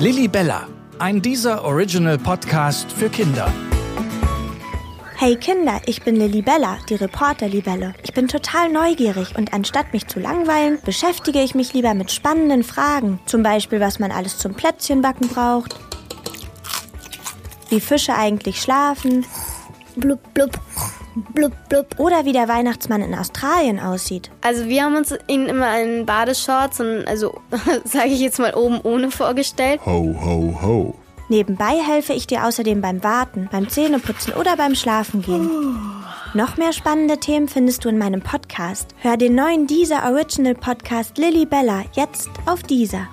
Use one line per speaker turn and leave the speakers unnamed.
Lilly Bella, ein dieser Original Podcast für Kinder.
Hey Kinder, ich bin Lilly Bella, die Reporter-Libelle. Ich bin total neugierig und anstatt mich zu langweilen, beschäftige ich mich lieber mit spannenden Fragen. Zum Beispiel, was man alles zum Plätzchenbacken braucht, wie Fische eigentlich schlafen,
Blub, blub. Blub, blub.
oder wie der Weihnachtsmann in Australien aussieht.
Also wir haben uns ihn immer in Badeshorts und also sage ich jetzt mal oben ohne vorgestellt.
Ho, ho, ho.
Nebenbei helfe ich dir außerdem beim Warten, beim Zähneputzen oder beim Schlafengehen. Noch mehr spannende Themen findest du in meinem Podcast. Hör den neuen Dieser Original Podcast Lilly Bella jetzt auf Dieser.